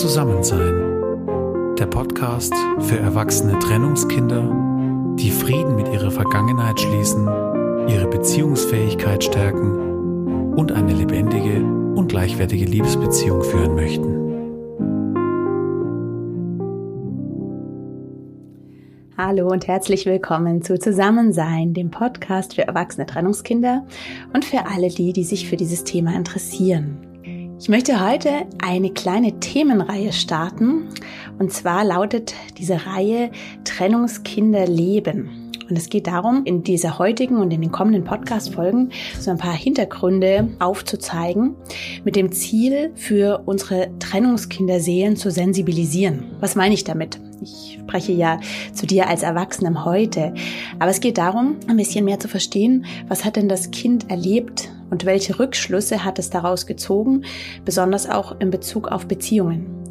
Zusammensein. Der Podcast für erwachsene Trennungskinder, die Frieden mit ihrer Vergangenheit schließen, ihre Beziehungsfähigkeit stärken und eine lebendige und gleichwertige Liebesbeziehung führen möchten. Hallo und herzlich willkommen zu Zusammensein, dem Podcast für erwachsene Trennungskinder und für alle die, die sich für dieses Thema interessieren. Ich möchte heute eine kleine Themenreihe starten. Und zwar lautet diese Reihe Trennungskinder leben. Und es geht darum, in dieser heutigen und in den kommenden Podcast-Folgen so ein paar Hintergründe aufzuzeigen, mit dem Ziel, für unsere Trennungskinderseelen zu sensibilisieren. Was meine ich damit? Ich spreche ja zu dir als Erwachsenem heute. Aber es geht darum, ein bisschen mehr zu verstehen, was hat denn das Kind erlebt und welche Rückschlüsse hat es daraus gezogen, besonders auch in Bezug auf Beziehungen.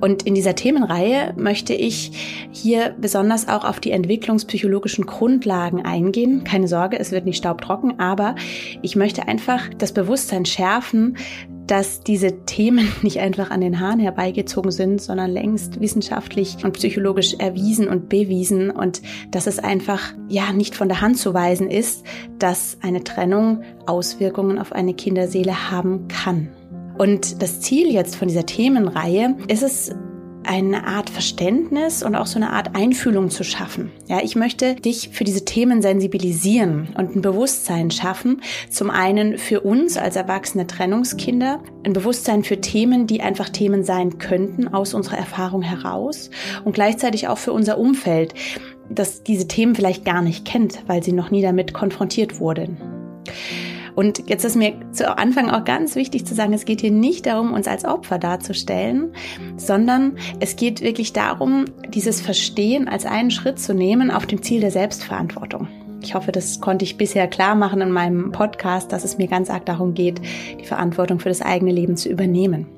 Und in dieser Themenreihe möchte ich hier besonders auch auf die entwicklungspsychologischen Grundlagen eingehen. Keine Sorge, es wird nicht staubtrocken, aber ich möchte einfach das Bewusstsein schärfen, dass diese Themen nicht einfach an den Haaren herbeigezogen sind, sondern längst wissenschaftlich und psychologisch erwiesen und bewiesen und dass es einfach ja nicht von der Hand zu weisen ist, dass eine Trennung Auswirkungen auf eine Kinderseele haben kann. Und das Ziel jetzt von dieser Themenreihe ist es, eine Art Verständnis und auch so eine Art Einfühlung zu schaffen. Ja, ich möchte dich für diese Themen sensibilisieren und ein Bewusstsein schaffen. Zum einen für uns als erwachsene Trennungskinder, ein Bewusstsein für Themen, die einfach Themen sein könnten aus unserer Erfahrung heraus und gleichzeitig auch für unser Umfeld, das diese Themen vielleicht gar nicht kennt, weil sie noch nie damit konfrontiert wurden. Und jetzt ist mir zu Anfang auch ganz wichtig zu sagen, es geht hier nicht darum, uns als Opfer darzustellen, sondern es geht wirklich darum, dieses Verstehen als einen Schritt zu nehmen auf dem Ziel der Selbstverantwortung. Ich hoffe, das konnte ich bisher klar machen in meinem Podcast, dass es mir ganz arg darum geht, die Verantwortung für das eigene Leben zu übernehmen.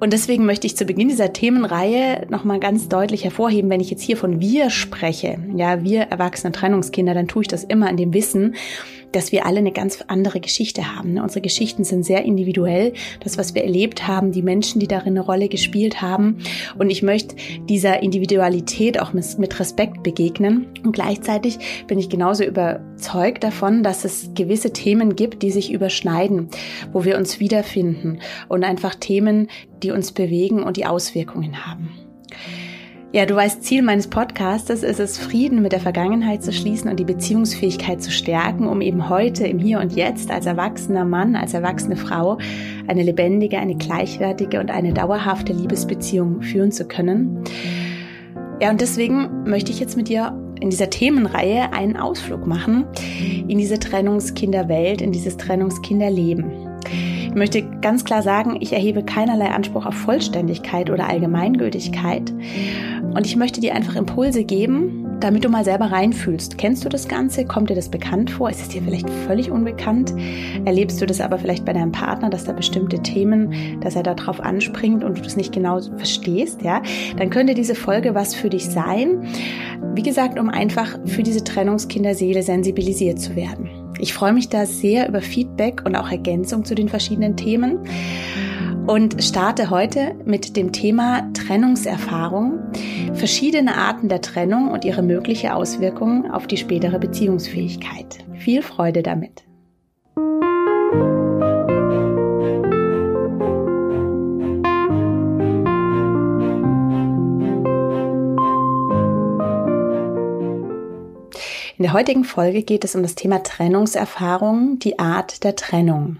Und deswegen möchte ich zu Beginn dieser Themenreihe nochmal ganz deutlich hervorheben, wenn ich jetzt hier von wir spreche, ja, wir erwachsene Trennungskinder, dann tue ich das immer in dem Wissen, dass wir alle eine ganz andere Geschichte haben. Ne? Unsere Geschichten sind sehr individuell. Das, was wir erlebt haben, die Menschen, die darin eine Rolle gespielt haben. Und ich möchte dieser Individualität auch mit Respekt begegnen. Und gleichzeitig bin ich genauso überzeugt davon, dass es gewisse Themen gibt, die sich überschneiden, wo wir uns wiederfinden und einfach Themen, die uns bewegen und die Auswirkungen haben. Ja, du weißt, Ziel meines Podcastes ist es, Frieden mit der Vergangenheit zu schließen und die Beziehungsfähigkeit zu stärken, um eben heute im Hier und Jetzt als erwachsener Mann, als erwachsene Frau eine lebendige, eine gleichwertige und eine dauerhafte Liebesbeziehung führen zu können. Ja, und deswegen möchte ich jetzt mit dir in dieser Themenreihe einen Ausflug machen in diese Trennungskinderwelt, in dieses Trennungskinderleben. Möchte ganz klar sagen, ich erhebe keinerlei Anspruch auf Vollständigkeit oder Allgemeingültigkeit. Und ich möchte dir einfach Impulse geben, damit du mal selber reinfühlst. Kennst du das Ganze? Kommt dir das bekannt vor? Ist es dir vielleicht völlig unbekannt? Erlebst du das aber vielleicht bei deinem Partner, dass da bestimmte Themen, dass er darauf anspringt und du das nicht genau verstehst, ja? Dann könnte diese Folge was für dich sein. Wie gesagt, um einfach für diese Trennungskinderseele sensibilisiert zu werden. Ich freue mich da sehr über Feedback und auch Ergänzung zu den verschiedenen Themen und starte heute mit dem Thema Trennungserfahrung, verschiedene Arten der Trennung und ihre mögliche Auswirkungen auf die spätere Beziehungsfähigkeit. Viel Freude damit. In der heutigen Folge geht es um das Thema Trennungserfahrung, die Art der Trennung.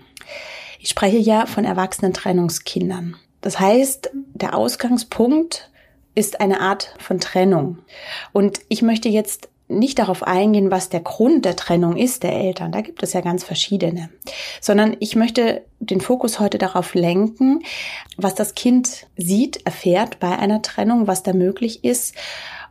Ich spreche ja von erwachsenen Trennungskindern. Das heißt, der Ausgangspunkt ist eine Art von Trennung. Und ich möchte jetzt nicht darauf eingehen, was der Grund der Trennung ist der Eltern. Da gibt es ja ganz verschiedene. Sondern ich möchte den Fokus heute darauf lenken, was das Kind sieht, erfährt bei einer Trennung, was da möglich ist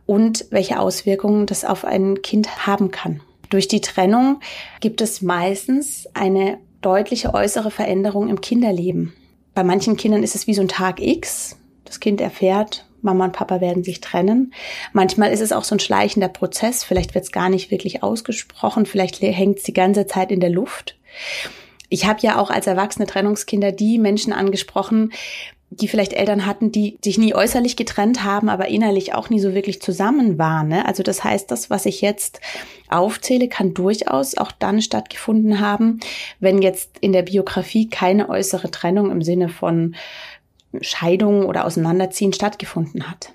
und welche Auswirkungen das auf ein Kind haben kann. Durch die Trennung gibt es meistens eine deutliche äußere Veränderung im Kinderleben. Bei manchen Kindern ist es wie so ein Tag X. Das Kind erfährt, Mama und Papa werden sich trennen. Manchmal ist es auch so ein schleichender Prozess. Vielleicht wird es gar nicht wirklich ausgesprochen. Vielleicht hängt es die ganze Zeit in der Luft. Ich habe ja auch als erwachsene Trennungskinder die Menschen angesprochen, die vielleicht Eltern hatten, die sich nie äußerlich getrennt haben, aber innerlich auch nie so wirklich zusammen waren. Ne? Also das heißt, das, was ich jetzt aufzähle, kann durchaus auch dann stattgefunden haben, wenn jetzt in der Biografie keine äußere Trennung im Sinne von Scheidung oder Auseinanderziehen stattgefunden hat.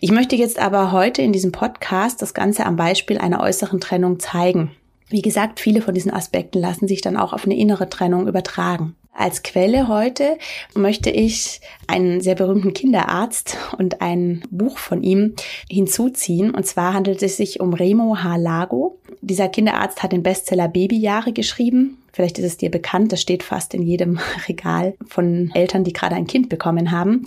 Ich möchte jetzt aber heute in diesem Podcast das Ganze am Beispiel einer äußeren Trennung zeigen. Wie gesagt, viele von diesen Aspekten lassen sich dann auch auf eine innere Trennung übertragen. Als Quelle heute möchte ich einen sehr berühmten Kinderarzt und ein Buch von ihm hinzuziehen. Und zwar handelt es sich um Remo H. Lago. Dieser Kinderarzt hat den Bestseller Babyjahre geschrieben. Vielleicht ist es dir bekannt, das steht fast in jedem Regal von Eltern, die gerade ein Kind bekommen haben.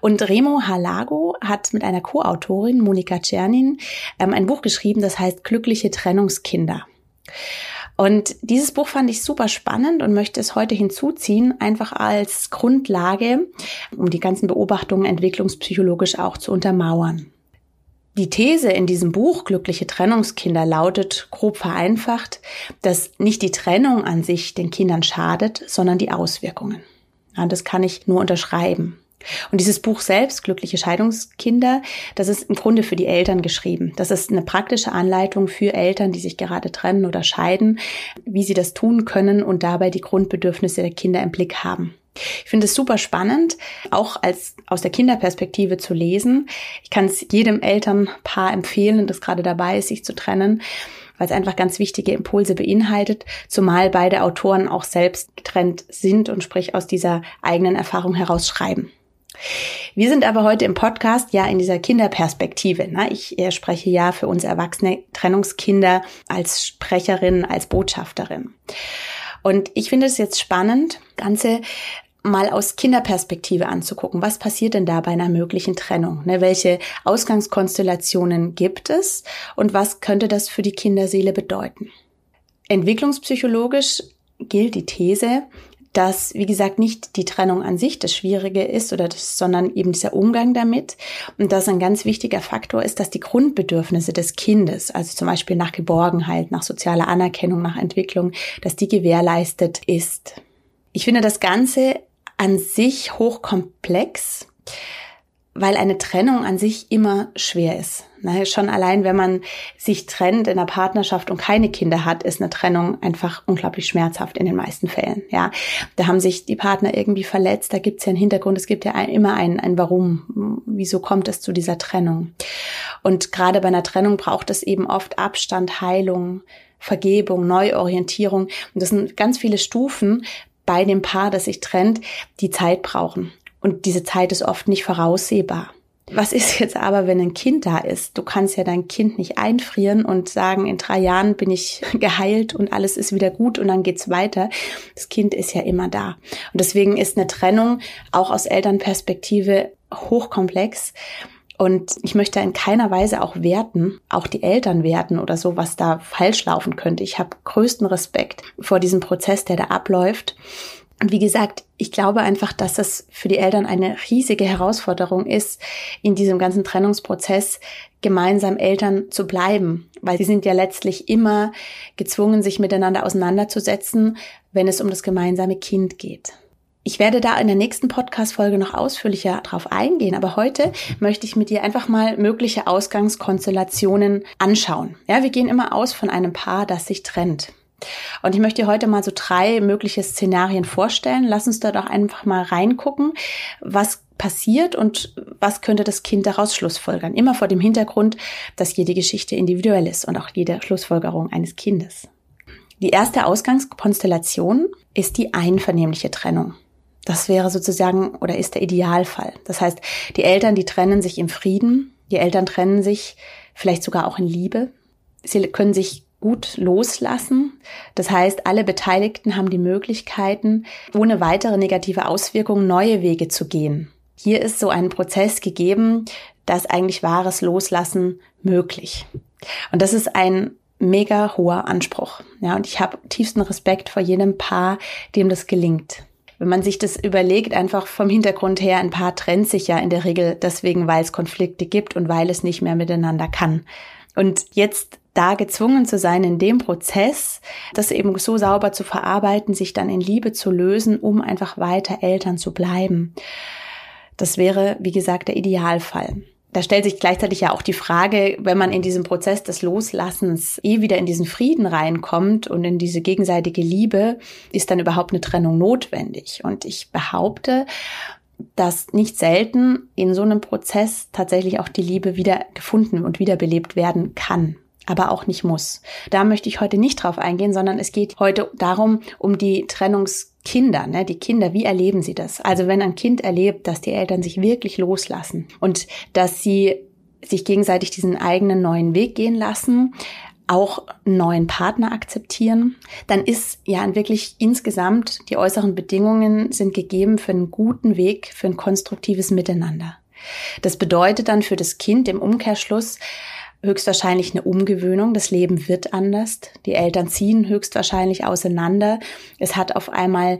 Und Remo H. Lago hat mit einer Co-Autorin, Monika Czernin, ähm, ein Buch geschrieben, das heißt Glückliche Trennungskinder. Und dieses Buch fand ich super spannend und möchte es heute hinzuziehen, einfach als Grundlage, um die ganzen Beobachtungen entwicklungspsychologisch auch zu untermauern. Die These in diesem Buch Glückliche Trennungskinder lautet grob vereinfacht, dass nicht die Trennung an sich den Kindern schadet, sondern die Auswirkungen. Ja, das kann ich nur unterschreiben. Und dieses Buch selbst, Glückliche Scheidungskinder, das ist im Grunde für die Eltern geschrieben. Das ist eine praktische Anleitung für Eltern, die sich gerade trennen oder scheiden, wie sie das tun können und dabei die Grundbedürfnisse der Kinder im Blick haben. Ich finde es super spannend, auch als aus der Kinderperspektive zu lesen. Ich kann es jedem Elternpaar empfehlen, das gerade dabei ist, sich zu trennen, weil es einfach ganz wichtige Impulse beinhaltet, zumal beide Autoren auch selbst getrennt sind und sprich aus dieser eigenen Erfahrung heraus schreiben. Wir sind aber heute im Podcast ja in dieser Kinderperspektive. Ne? Ich spreche ja für uns erwachsene Trennungskinder als Sprecherin, als Botschafterin. Und ich finde es jetzt spannend, Ganze mal aus Kinderperspektive anzugucken. Was passiert denn da bei einer möglichen Trennung? Ne, welche Ausgangskonstellationen gibt es und was könnte das für die Kinderseele bedeuten? Entwicklungspsychologisch gilt die These, dass, wie gesagt, nicht die Trennung an sich das Schwierige ist oder das, sondern eben dieser Umgang damit. Und dass ein ganz wichtiger Faktor ist, dass die Grundbedürfnisse des Kindes, also zum Beispiel nach Geborgenheit, nach sozialer Anerkennung, nach Entwicklung, dass die gewährleistet ist. Ich finde das Ganze an sich hochkomplex weil eine Trennung an sich immer schwer ist. Ne? Schon allein, wenn man sich trennt in einer Partnerschaft und keine Kinder hat, ist eine Trennung einfach unglaublich schmerzhaft in den meisten Fällen. Ja, da haben sich die Partner irgendwie verletzt. Da gibt es ja einen Hintergrund. Es gibt ja ein, immer ein, ein Warum. Wieso kommt es zu dieser Trennung? Und gerade bei einer Trennung braucht es eben oft Abstand, Heilung, Vergebung, Neuorientierung. Und das sind ganz viele Stufen bei dem Paar, das sich trennt, die Zeit brauchen. Und diese Zeit ist oft nicht voraussehbar. Was ist jetzt aber, wenn ein Kind da ist? Du kannst ja dein Kind nicht einfrieren und sagen, in drei Jahren bin ich geheilt und alles ist wieder gut und dann geht's weiter. Das Kind ist ja immer da. Und deswegen ist eine Trennung auch aus Elternperspektive hochkomplex. Und ich möchte in keiner Weise auch werten, auch die Eltern werten oder so, was da falsch laufen könnte. Ich habe größten Respekt vor diesem Prozess, der da abläuft. Und wie gesagt, ich glaube einfach, dass das für die Eltern eine riesige Herausforderung ist, in diesem ganzen Trennungsprozess gemeinsam Eltern zu bleiben, weil sie sind ja letztlich immer gezwungen, sich miteinander auseinanderzusetzen, wenn es um das gemeinsame Kind geht. Ich werde da in der nächsten Podcast-Folge noch ausführlicher drauf eingehen, aber heute möchte ich mit dir einfach mal mögliche Ausgangskonstellationen anschauen. Ja, wir gehen immer aus von einem Paar, das sich trennt. Und ich möchte dir heute mal so drei mögliche Szenarien vorstellen. Lass uns da doch einfach mal reingucken, was passiert und was könnte das Kind daraus schlussfolgern. Immer vor dem Hintergrund, dass jede Geschichte individuell ist und auch jede Schlussfolgerung eines Kindes. Die erste Ausgangskonstellation ist die einvernehmliche Trennung. Das wäre sozusagen oder ist der Idealfall. Das heißt, die Eltern, die trennen sich im Frieden, die Eltern trennen sich vielleicht sogar auch in Liebe. Sie können sich gut loslassen. Das heißt, alle Beteiligten haben die Möglichkeiten, ohne weitere negative Auswirkungen neue Wege zu gehen. Hier ist so ein Prozess gegeben, dass eigentlich wahres Loslassen möglich. Und das ist ein mega hoher Anspruch. Ja, und ich habe tiefsten Respekt vor jedem Paar, dem das gelingt. Wenn man sich das überlegt, einfach vom Hintergrund her, ein Paar trennt sich ja in der Regel deswegen, weil es Konflikte gibt und weil es nicht mehr miteinander kann. Und jetzt da gezwungen zu sein, in dem Prozess, das eben so sauber zu verarbeiten, sich dann in Liebe zu lösen, um einfach weiter Eltern zu bleiben. Das wäre, wie gesagt, der Idealfall. Da stellt sich gleichzeitig ja auch die Frage, wenn man in diesem Prozess des Loslassens eh wieder in diesen Frieden reinkommt und in diese gegenseitige Liebe, ist dann überhaupt eine Trennung notwendig? Und ich behaupte, dass nicht selten in so einem Prozess tatsächlich auch die Liebe wieder gefunden und wiederbelebt werden kann aber auch nicht muss. Da möchte ich heute nicht drauf eingehen, sondern es geht heute darum, um die Trennungskinder, ne? die Kinder, wie erleben sie das? Also wenn ein Kind erlebt, dass die Eltern sich wirklich loslassen und dass sie sich gegenseitig diesen eigenen neuen Weg gehen lassen, auch einen neuen Partner akzeptieren, dann ist ja wirklich insgesamt die äußeren Bedingungen sind gegeben für einen guten Weg, für ein konstruktives Miteinander. Das bedeutet dann für das Kind im Umkehrschluss höchstwahrscheinlich eine Umgewöhnung. Das Leben wird anders. Die Eltern ziehen höchstwahrscheinlich auseinander. Es hat auf einmal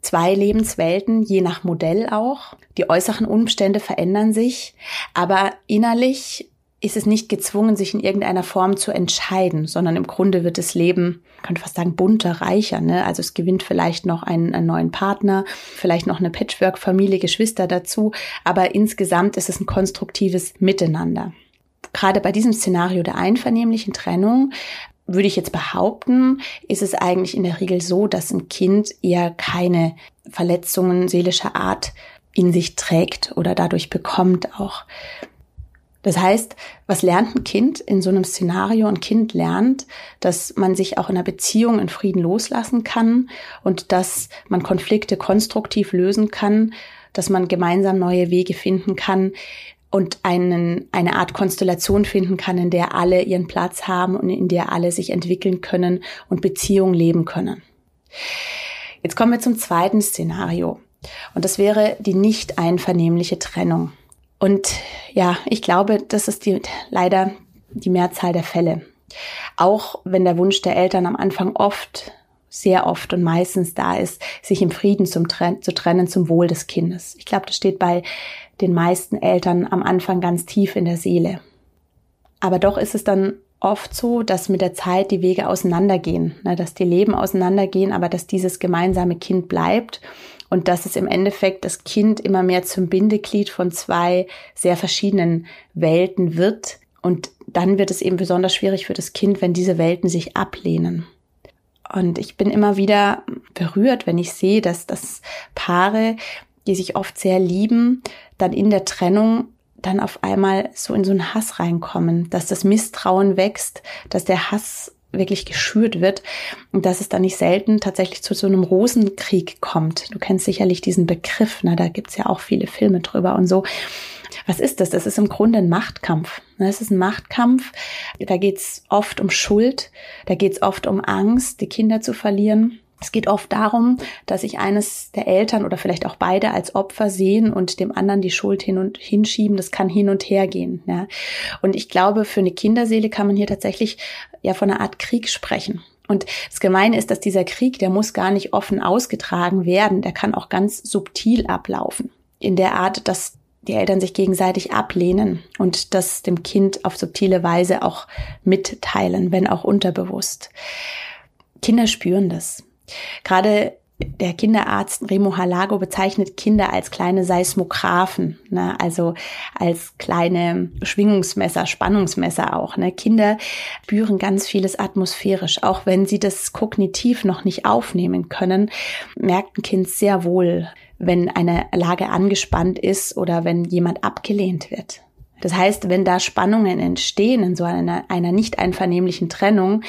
zwei Lebenswelten, je nach Modell auch. Die äußeren Umstände verändern sich, aber innerlich ist es nicht gezwungen, sich in irgendeiner Form zu entscheiden, sondern im Grunde wird das Leben, man könnte fast sagen, bunter, reicher. Ne? Also es gewinnt vielleicht noch einen, einen neuen Partner, vielleicht noch eine Patchwork-Familie, Geschwister dazu, aber insgesamt ist es ein konstruktives Miteinander. Gerade bei diesem Szenario der einvernehmlichen Trennung würde ich jetzt behaupten, ist es eigentlich in der Regel so, dass ein Kind eher keine Verletzungen seelischer Art in sich trägt oder dadurch bekommt auch. Das heißt, was lernt ein Kind in so einem Szenario? Ein Kind lernt, dass man sich auch in einer Beziehung in Frieden loslassen kann und dass man Konflikte konstruktiv lösen kann, dass man gemeinsam neue Wege finden kann und einen, eine Art Konstellation finden kann, in der alle ihren Platz haben und in der alle sich entwickeln können und Beziehungen leben können. Jetzt kommen wir zum zweiten Szenario. Und das wäre die nicht einvernehmliche Trennung. Und ja, ich glaube, das ist die, leider die Mehrzahl der Fälle. Auch wenn der Wunsch der Eltern am Anfang oft, sehr oft und meistens da ist, sich im Frieden zum zu trennen zum Wohl des Kindes. Ich glaube, das steht bei den meisten Eltern am Anfang ganz tief in der Seele. Aber doch ist es dann oft so, dass mit der Zeit die Wege auseinandergehen, ne, dass die Leben auseinandergehen, aber dass dieses gemeinsame Kind bleibt und dass es im Endeffekt das Kind immer mehr zum Bindeglied von zwei sehr verschiedenen Welten wird. Und dann wird es eben besonders schwierig für das Kind, wenn diese Welten sich ablehnen. Und ich bin immer wieder berührt, wenn ich sehe, dass das Paare, die sich oft sehr lieben, dann in der Trennung dann auf einmal so in so einen Hass reinkommen, dass das Misstrauen wächst, dass der Hass wirklich geschürt wird und dass es dann nicht selten tatsächlich zu so einem Rosenkrieg kommt. Du kennst sicherlich diesen Begriff, ne? da gibt's ja auch viele Filme drüber und so. Was ist das? Das ist im Grunde ein Machtkampf. Ne? Es ist ein Machtkampf. Da geht's oft um Schuld, da geht's oft um Angst, die Kinder zu verlieren. Es geht oft darum, dass sich eines der Eltern oder vielleicht auch beide als Opfer sehen und dem anderen die Schuld hin und hinschieben. Das kann hin und her gehen. Ja. Und ich glaube, für eine Kinderseele kann man hier tatsächlich ja von einer Art Krieg sprechen. Und das Gemeine ist, dass dieser Krieg, der muss gar nicht offen ausgetragen werden. Der kann auch ganz subtil ablaufen. In der Art, dass die Eltern sich gegenseitig ablehnen und das dem Kind auf subtile Weise auch mitteilen, wenn auch unterbewusst. Kinder spüren das. Gerade der Kinderarzt Remo Halago bezeichnet Kinder als kleine Seismographen, ne? also als kleine Schwingungsmesser, Spannungsmesser auch. Ne? Kinder spüren ganz vieles atmosphärisch, auch wenn sie das kognitiv noch nicht aufnehmen können, merkt ein Kind sehr wohl, wenn eine Lage angespannt ist oder wenn jemand abgelehnt wird. Das heißt, wenn da Spannungen entstehen in so einer, einer nicht einvernehmlichen Trennung,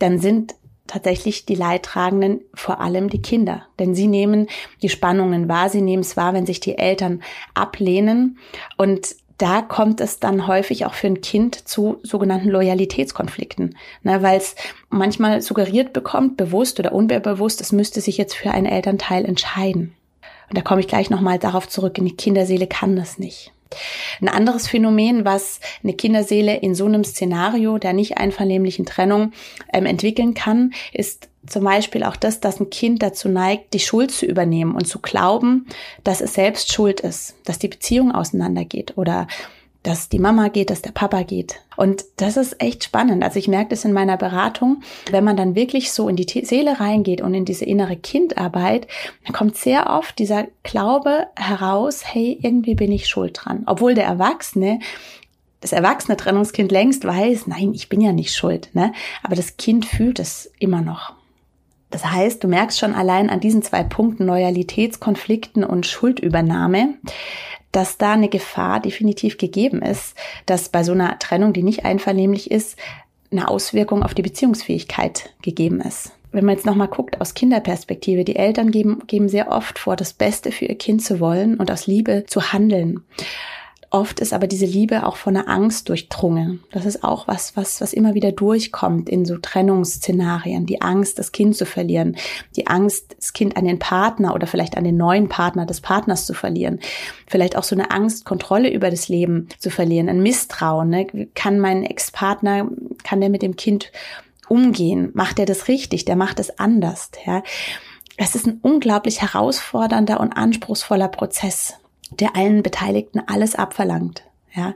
dann sind tatsächlich die Leidtragenden vor allem die Kinder. Denn sie nehmen die Spannungen wahr, sie nehmen es wahr, wenn sich die Eltern ablehnen. Und da kommt es dann häufig auch für ein Kind zu sogenannten Loyalitätskonflikten, ne, weil es manchmal suggeriert bekommt, bewusst oder unbewusst, es müsste sich jetzt für einen Elternteil entscheiden. Und da komme ich gleich nochmal darauf zurück, in die Kinderseele kann das nicht. Ein anderes Phänomen, was eine Kinderseele in so einem Szenario der nicht einvernehmlichen Trennung ähm, entwickeln kann, ist zum Beispiel auch das, dass ein Kind dazu neigt, die Schuld zu übernehmen und zu glauben, dass es selbst schuld ist, dass die Beziehung auseinandergeht oder dass die Mama geht, dass der Papa geht. Und das ist echt spannend. Also ich merke das in meiner Beratung, wenn man dann wirklich so in die Seele reingeht und in diese innere Kindarbeit, dann kommt sehr oft dieser Glaube heraus, hey, irgendwie bin ich schuld dran. Obwohl der Erwachsene das erwachsene Trennungskind längst weiß, nein, ich bin ja nicht schuld, ne? Aber das Kind fühlt es immer noch. Das heißt, du merkst schon allein an diesen zwei Punkten Loyalitätskonflikten und Schuldübernahme, dass da eine Gefahr definitiv gegeben ist, dass bei so einer Trennung, die nicht einvernehmlich ist, eine Auswirkung auf die Beziehungsfähigkeit gegeben ist. Wenn man jetzt nochmal guckt aus Kinderperspektive, die Eltern geben, geben sehr oft vor, das Beste für ihr Kind zu wollen und aus Liebe zu handeln. Oft ist aber diese Liebe auch von einer Angst durchdrungen. Das ist auch was, was, was immer wieder durchkommt in so Trennungsszenarien. Die Angst, das Kind zu verlieren. Die Angst, das Kind an den Partner oder vielleicht an den neuen Partner des Partners zu verlieren. Vielleicht auch so eine Angst, Kontrolle über das Leben zu verlieren. Ein Misstrauen. Ne? Kann mein Ex-Partner, kann der mit dem Kind umgehen? Macht er das richtig? Der macht es anders. Ja? Es ist ein unglaublich herausfordernder und anspruchsvoller Prozess der allen Beteiligten alles abverlangt. Ja.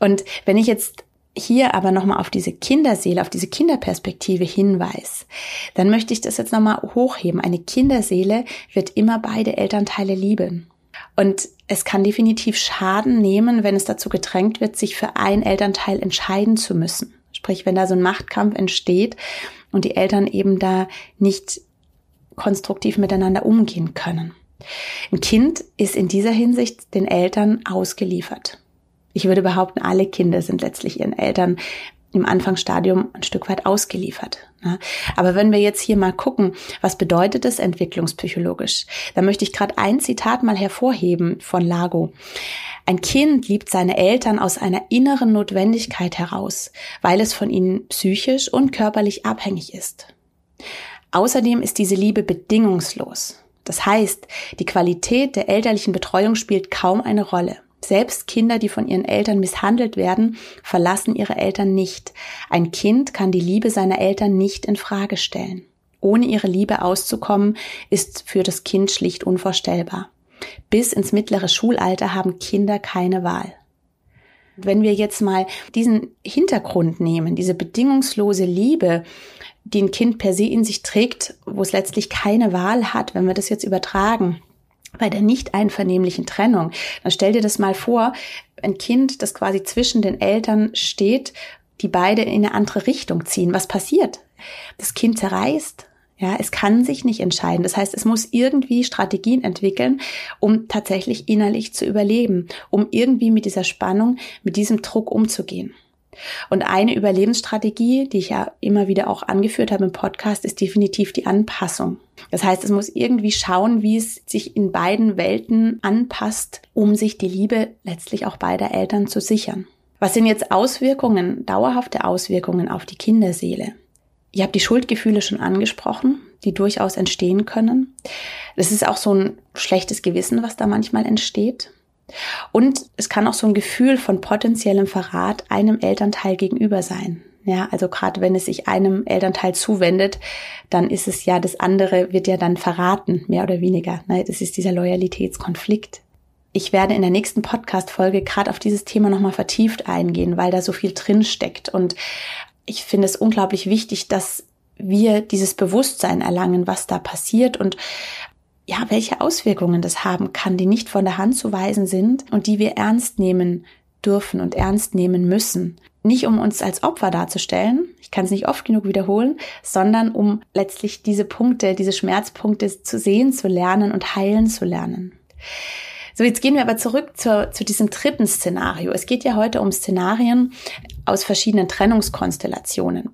Und wenn ich jetzt hier aber nochmal auf diese Kinderseele, auf diese Kinderperspektive hinweise, dann möchte ich das jetzt nochmal hochheben. Eine Kinderseele wird immer beide Elternteile lieben. Und es kann definitiv Schaden nehmen, wenn es dazu gedrängt wird, sich für ein Elternteil entscheiden zu müssen. Sprich, wenn da so ein Machtkampf entsteht und die Eltern eben da nicht konstruktiv miteinander umgehen können. Ein Kind ist in dieser Hinsicht den Eltern ausgeliefert. Ich würde behaupten, alle Kinder sind letztlich ihren Eltern im Anfangsstadium ein Stück weit ausgeliefert. Aber wenn wir jetzt hier mal gucken, was bedeutet das entwicklungspsychologisch, da möchte ich gerade ein Zitat mal hervorheben von Lago. Ein Kind liebt seine Eltern aus einer inneren Notwendigkeit heraus, weil es von ihnen psychisch und körperlich abhängig ist. Außerdem ist diese Liebe bedingungslos. Das heißt, die Qualität der elterlichen Betreuung spielt kaum eine Rolle. Selbst Kinder, die von ihren Eltern misshandelt werden, verlassen ihre Eltern nicht. Ein Kind kann die Liebe seiner Eltern nicht in Frage stellen. Ohne ihre Liebe auszukommen, ist für das Kind schlicht unvorstellbar. Bis ins mittlere Schulalter haben Kinder keine Wahl. Wenn wir jetzt mal diesen Hintergrund nehmen, diese bedingungslose Liebe, die ein Kind per se in sich trägt, wo es letztlich keine Wahl hat, wenn wir das jetzt übertragen, bei der nicht einvernehmlichen Trennung, dann stell dir das mal vor, ein Kind, das quasi zwischen den Eltern steht, die beide in eine andere Richtung ziehen. Was passiert? Das Kind zerreißt. Ja, es kann sich nicht entscheiden. Das heißt, es muss irgendwie Strategien entwickeln, um tatsächlich innerlich zu überleben, um irgendwie mit dieser Spannung, mit diesem Druck umzugehen. Und eine Überlebensstrategie, die ich ja immer wieder auch angeführt habe im Podcast, ist definitiv die Anpassung. Das heißt, es muss irgendwie schauen, wie es sich in beiden Welten anpasst, um sich die Liebe letztlich auch beider Eltern zu sichern. Was sind jetzt Auswirkungen, dauerhafte Auswirkungen auf die Kinderseele? Ich habe die Schuldgefühle schon angesprochen, die durchaus entstehen können. Das ist auch so ein schlechtes Gewissen, was da manchmal entsteht. Und es kann auch so ein Gefühl von potenziellem Verrat einem Elternteil gegenüber sein. Ja, also gerade wenn es sich einem Elternteil zuwendet, dann ist es ja, das andere wird ja dann verraten, mehr oder weniger. Ne? Das ist dieser Loyalitätskonflikt. Ich werde in der nächsten Podcast-Folge gerade auf dieses Thema nochmal vertieft eingehen, weil da so viel drin steckt. Und ich finde es unglaublich wichtig, dass wir dieses Bewusstsein erlangen, was da passiert und ja, welche Auswirkungen das haben kann, die nicht von der Hand zu weisen sind und die wir ernst nehmen dürfen und ernst nehmen müssen. Nicht um uns als Opfer darzustellen, ich kann es nicht oft genug wiederholen, sondern um letztlich diese Punkte, diese Schmerzpunkte zu sehen, zu lernen und heilen zu lernen. So, jetzt gehen wir aber zurück zu, zu diesem dritten Szenario. Es geht ja heute um Szenarien aus verschiedenen Trennungskonstellationen.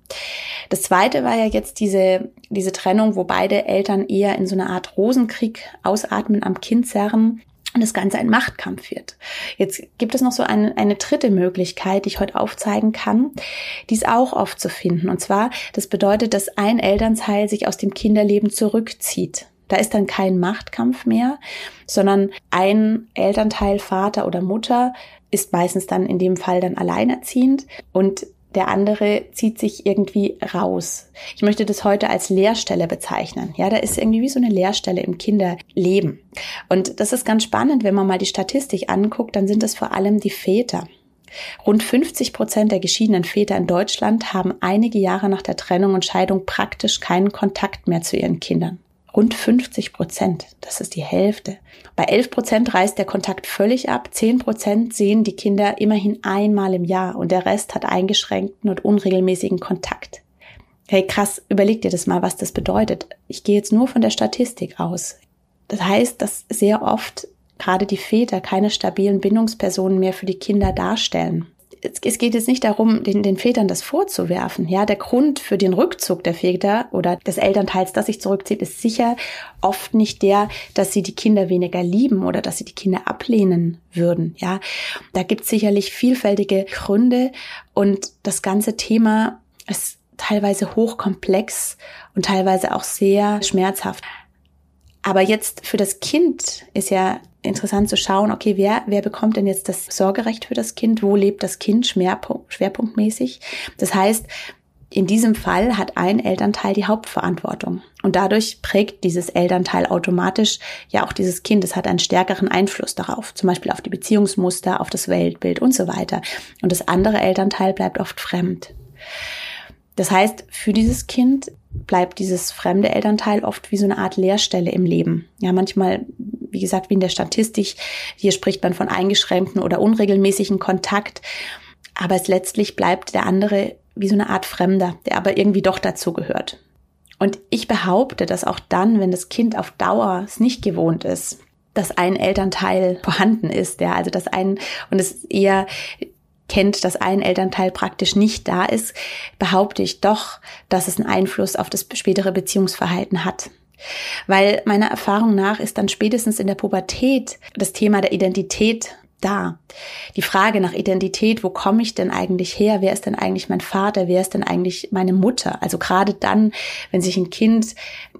Das zweite war ja jetzt diese, diese Trennung, wo beide Eltern eher in so einer Art Rosenkrieg ausatmen, am Kind zerren und das Ganze ein Machtkampf wird. Jetzt gibt es noch so eine, eine dritte Möglichkeit, die ich heute aufzeigen kann, die ist auch oft zu finden. Und zwar, das bedeutet, dass ein Elternteil sich aus dem Kinderleben zurückzieht. Da ist dann kein Machtkampf mehr, sondern ein Elternteil, Vater oder Mutter, ist meistens dann in dem Fall dann alleinerziehend und der andere zieht sich irgendwie raus. Ich möchte das heute als Leerstelle bezeichnen. Ja, da ist irgendwie wie so eine Leerstelle im Kinderleben. Und das ist ganz spannend, wenn man mal die Statistik anguckt, dann sind das vor allem die Väter. Rund 50 Prozent der geschiedenen Väter in Deutschland haben einige Jahre nach der Trennung und Scheidung praktisch keinen Kontakt mehr zu ihren Kindern. Rund 50 Prozent, das ist die Hälfte. Bei 11 Prozent reißt der Kontakt völlig ab, 10 Prozent sehen die Kinder immerhin einmal im Jahr und der Rest hat eingeschränkten und unregelmäßigen Kontakt. Hey, krass, überleg dir das mal, was das bedeutet. Ich gehe jetzt nur von der Statistik aus. Das heißt, dass sehr oft gerade die Väter keine stabilen Bindungspersonen mehr für die Kinder darstellen. Es geht jetzt nicht darum, den, den Vätern das vorzuwerfen. Ja, der Grund für den Rückzug der Väter oder des Elternteils, das sich zurückzieht, ist sicher oft nicht der, dass sie die Kinder weniger lieben oder dass sie die Kinder ablehnen würden. Ja, da gibt es sicherlich vielfältige Gründe und das ganze Thema ist teilweise hochkomplex und teilweise auch sehr schmerzhaft. Aber jetzt für das Kind ist ja interessant zu schauen, okay, wer, wer bekommt denn jetzt das Sorgerecht für das Kind? Wo lebt das Kind schwerpunkt, schwerpunktmäßig? Das heißt, in diesem Fall hat ein Elternteil die Hauptverantwortung. Und dadurch prägt dieses Elternteil automatisch ja auch dieses Kind. Es hat einen stärkeren Einfluss darauf, zum Beispiel auf die Beziehungsmuster, auf das Weltbild und so weiter. Und das andere Elternteil bleibt oft fremd. Das heißt, für dieses Kind bleibt dieses fremde Elternteil oft wie so eine Art Leerstelle im Leben. Ja, manchmal, wie gesagt, wie in der Statistik, hier spricht man von eingeschränkten oder unregelmäßigen Kontakt. Aber es letztlich bleibt der andere wie so eine Art Fremder, der aber irgendwie doch dazu gehört. Und ich behaupte, dass auch dann, wenn das Kind auf Dauer es nicht gewohnt ist, dass ein Elternteil vorhanden ist, ja, also dass ein, und es eher kennt, dass ein Elternteil praktisch nicht da ist, behaupte ich doch, dass es einen Einfluss auf das spätere Beziehungsverhalten hat. Weil meiner Erfahrung nach ist dann spätestens in der Pubertät das Thema der Identität da. Die Frage nach Identität, wo komme ich denn eigentlich her? Wer ist denn eigentlich mein Vater? Wer ist denn eigentlich meine Mutter? Also gerade dann, wenn sich ein Kind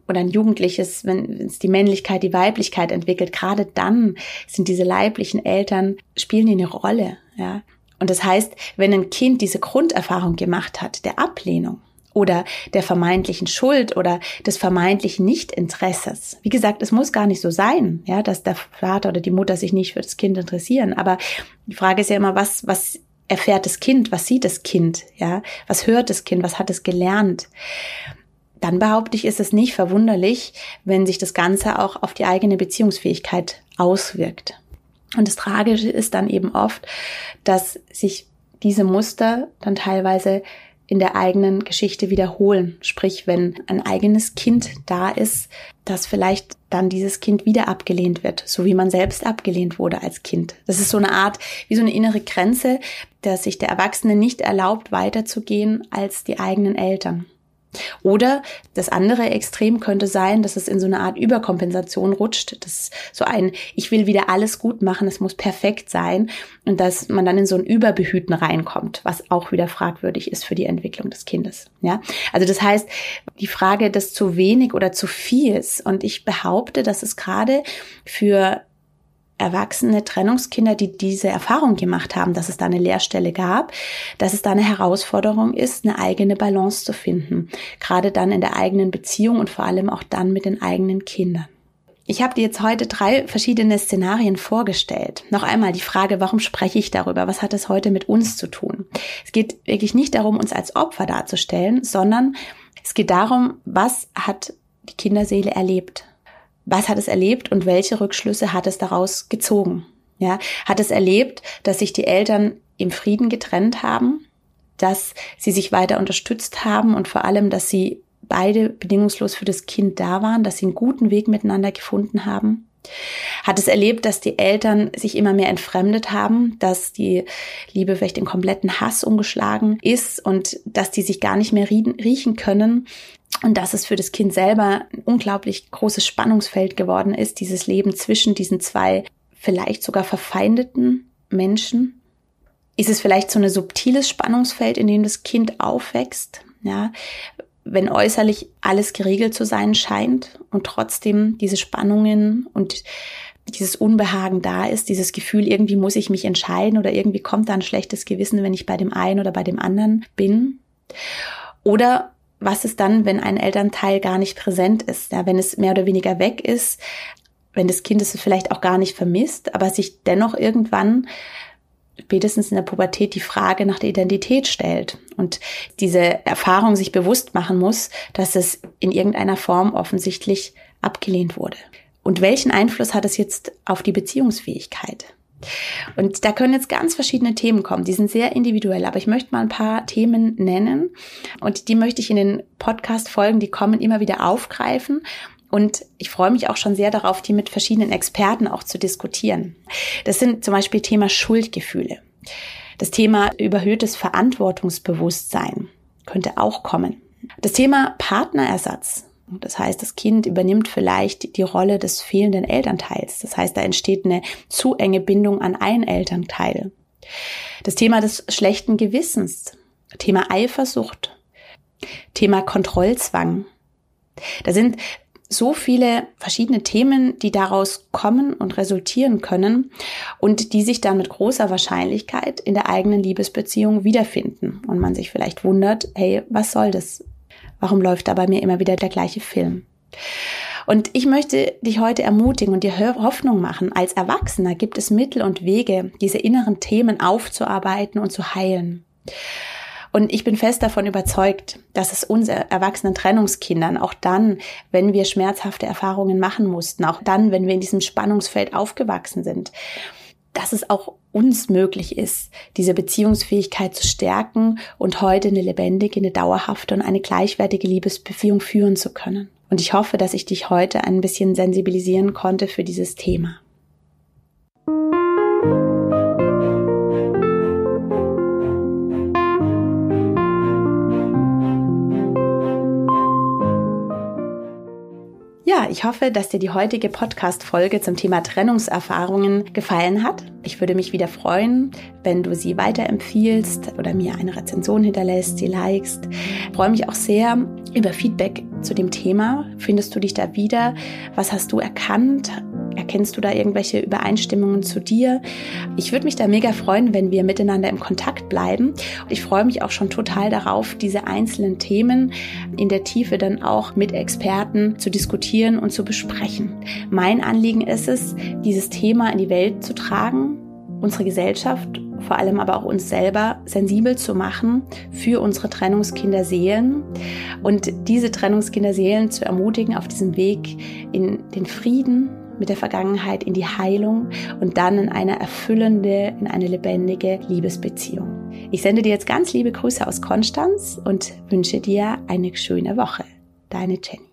oder ein Jugendliches, wenn es die Männlichkeit, die Weiblichkeit entwickelt, gerade dann sind diese leiblichen Eltern, spielen die eine Rolle, ja. Und das heißt, wenn ein Kind diese Grunderfahrung gemacht hat, der Ablehnung oder der vermeintlichen Schuld oder des vermeintlichen Nichtinteresses. Wie gesagt, es muss gar nicht so sein, ja, dass der Vater oder die Mutter sich nicht für das Kind interessieren. Aber die Frage ist ja immer, was, was erfährt das Kind? Was sieht das Kind? Ja, was hört das Kind? Was hat es gelernt? Dann behaupte ich, ist es nicht verwunderlich, wenn sich das Ganze auch auf die eigene Beziehungsfähigkeit auswirkt. Und das Tragische ist dann eben oft, dass sich diese Muster dann teilweise in der eigenen Geschichte wiederholen. Sprich, wenn ein eigenes Kind da ist, dass vielleicht dann dieses Kind wieder abgelehnt wird, so wie man selbst abgelehnt wurde als Kind. Das ist so eine Art, wie so eine innere Grenze, dass sich der Erwachsene nicht erlaubt, weiterzugehen als die eigenen Eltern. Oder das andere Extrem könnte sein, dass es in so eine Art Überkompensation rutscht. Das ist so ein, ich will wieder alles gut machen, es muss perfekt sein. Und dass man dann in so ein Überbehüten reinkommt, was auch wieder fragwürdig ist für die Entwicklung des Kindes. Ja, also das heißt, die Frage des zu wenig oder zu viel ist. Und ich behaupte, dass es gerade für erwachsene Trennungskinder, die diese Erfahrung gemacht haben, dass es da eine Leerstelle gab, dass es da eine Herausforderung ist, eine eigene Balance zu finden. Gerade dann in der eigenen Beziehung und vor allem auch dann mit den eigenen Kindern. Ich habe dir jetzt heute drei verschiedene Szenarien vorgestellt. Noch einmal die Frage, warum spreche ich darüber? Was hat es heute mit uns zu tun? Es geht wirklich nicht darum, uns als Opfer darzustellen, sondern es geht darum, was hat die Kinderseele erlebt? Was hat es erlebt und welche Rückschlüsse hat es daraus gezogen? Ja, hat es erlebt, dass sich die Eltern im Frieden getrennt haben, dass sie sich weiter unterstützt haben und vor allem, dass sie beide bedingungslos für das Kind da waren, dass sie einen guten Weg miteinander gefunden haben? Hat es erlebt, dass die Eltern sich immer mehr entfremdet haben, dass die Liebe vielleicht in kompletten Hass umgeschlagen ist und dass die sich gar nicht mehr riechen können, und dass es für das Kind selber ein unglaublich großes Spannungsfeld geworden ist, dieses Leben zwischen diesen zwei vielleicht sogar verfeindeten Menschen. Ist es vielleicht so ein subtiles Spannungsfeld, in dem das Kind aufwächst? Ja, wenn äußerlich alles geregelt zu sein scheint und trotzdem diese Spannungen und dieses Unbehagen da ist, dieses Gefühl, irgendwie muss ich mich entscheiden oder irgendwie kommt da ein schlechtes Gewissen, wenn ich bei dem einen oder bei dem anderen bin. Oder was ist dann, wenn ein Elternteil gar nicht präsent ist? Ja, wenn es mehr oder weniger weg ist, wenn das Kind es vielleicht auch gar nicht vermisst, aber sich dennoch irgendwann spätestens in der Pubertät die Frage nach der Identität stellt und diese Erfahrung sich bewusst machen muss, dass es in irgendeiner Form offensichtlich abgelehnt wurde. Und welchen Einfluss hat es jetzt auf die Beziehungsfähigkeit? Und da können jetzt ganz verschiedene Themen kommen. Die sind sehr individuell, aber ich möchte mal ein paar Themen nennen und die möchte ich in den Podcast-Folgen, die kommen, immer wieder aufgreifen. Und ich freue mich auch schon sehr darauf, die mit verschiedenen Experten auch zu diskutieren. Das sind zum Beispiel Thema Schuldgefühle. Das Thema überhöhtes Verantwortungsbewusstsein könnte auch kommen. Das Thema Partnerersatz das heißt, das Kind übernimmt vielleicht die Rolle des fehlenden Elternteils. Das heißt, da entsteht eine zu enge Bindung an einen Elternteil. Das Thema des schlechten Gewissens, Thema Eifersucht, Thema Kontrollzwang. Da sind so viele verschiedene Themen, die daraus kommen und resultieren können und die sich dann mit großer Wahrscheinlichkeit in der eigenen Liebesbeziehung wiederfinden und man sich vielleicht wundert, hey, was soll das? Warum läuft da bei mir immer wieder der gleiche Film? Und ich möchte dich heute ermutigen und dir Hoffnung machen. Als Erwachsener gibt es Mittel und Wege, diese inneren Themen aufzuarbeiten und zu heilen. Und ich bin fest davon überzeugt, dass es uns erwachsenen Trennungskindern auch dann, wenn wir schmerzhafte Erfahrungen machen mussten, auch dann, wenn wir in diesem Spannungsfeld aufgewachsen sind, dass es auch uns möglich ist, diese Beziehungsfähigkeit zu stärken und heute eine lebendige, eine dauerhafte und eine gleichwertige Liebesbeziehung führen zu können. Und ich hoffe, dass ich dich heute ein bisschen sensibilisieren konnte für dieses Thema. Ich hoffe, dass dir die heutige Podcast-Folge zum Thema Trennungserfahrungen gefallen hat. Ich würde mich wieder freuen, wenn du sie weiterempfiehlst oder mir eine Rezension hinterlässt, sie likest. Ich freue mich auch sehr über Feedback zu dem Thema. Findest du dich da wieder? Was hast du erkannt? Erkennst du da irgendwelche Übereinstimmungen zu dir? Ich würde mich da mega freuen, wenn wir miteinander im Kontakt bleiben. Ich freue mich auch schon total darauf, diese einzelnen Themen in der Tiefe dann auch mit Experten zu diskutieren und zu besprechen. Mein Anliegen ist es, dieses Thema in die Welt zu tragen, unsere Gesellschaft vor allem aber auch uns selber sensibel zu machen für unsere Trennungskinderseelen und diese Trennungskinderseelen zu ermutigen, auf diesem Weg in den Frieden, mit der Vergangenheit in die Heilung und dann in eine erfüllende, in eine lebendige Liebesbeziehung. Ich sende dir jetzt ganz liebe Grüße aus Konstanz und wünsche dir eine schöne Woche. Deine Jenny.